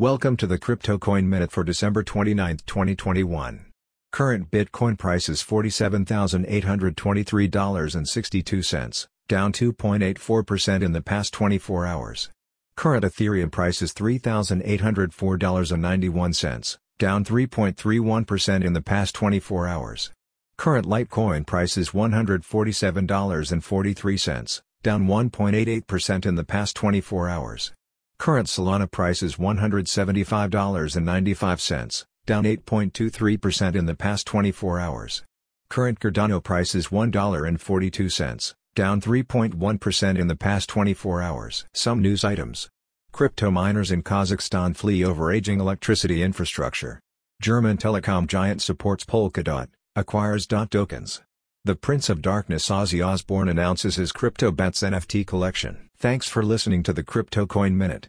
Welcome to the Crypto Coin Minute for December 29, 2021. Current Bitcoin price is $47,823.62, down 2.84% in the past 24 hours. Current Ethereum price is $3,804.91, down 3.31% in the past 24 hours. Current Litecoin price is $147.43, down 1.88% in the past 24 hours. Current Solana price is $175.95, down 8.23% in the past 24 hours. Current Cardano price is $1.42, down 3.1% in the past 24 hours. Some news items. Crypto miners in Kazakhstan flee over aging electricity infrastructure. German telecom giant supports Polkadot, acquires DOT tokens. The Prince of Darkness Ozzy Osbourne announces his CryptoBats NFT collection. Thanks for listening to the Crypto Coin Minute.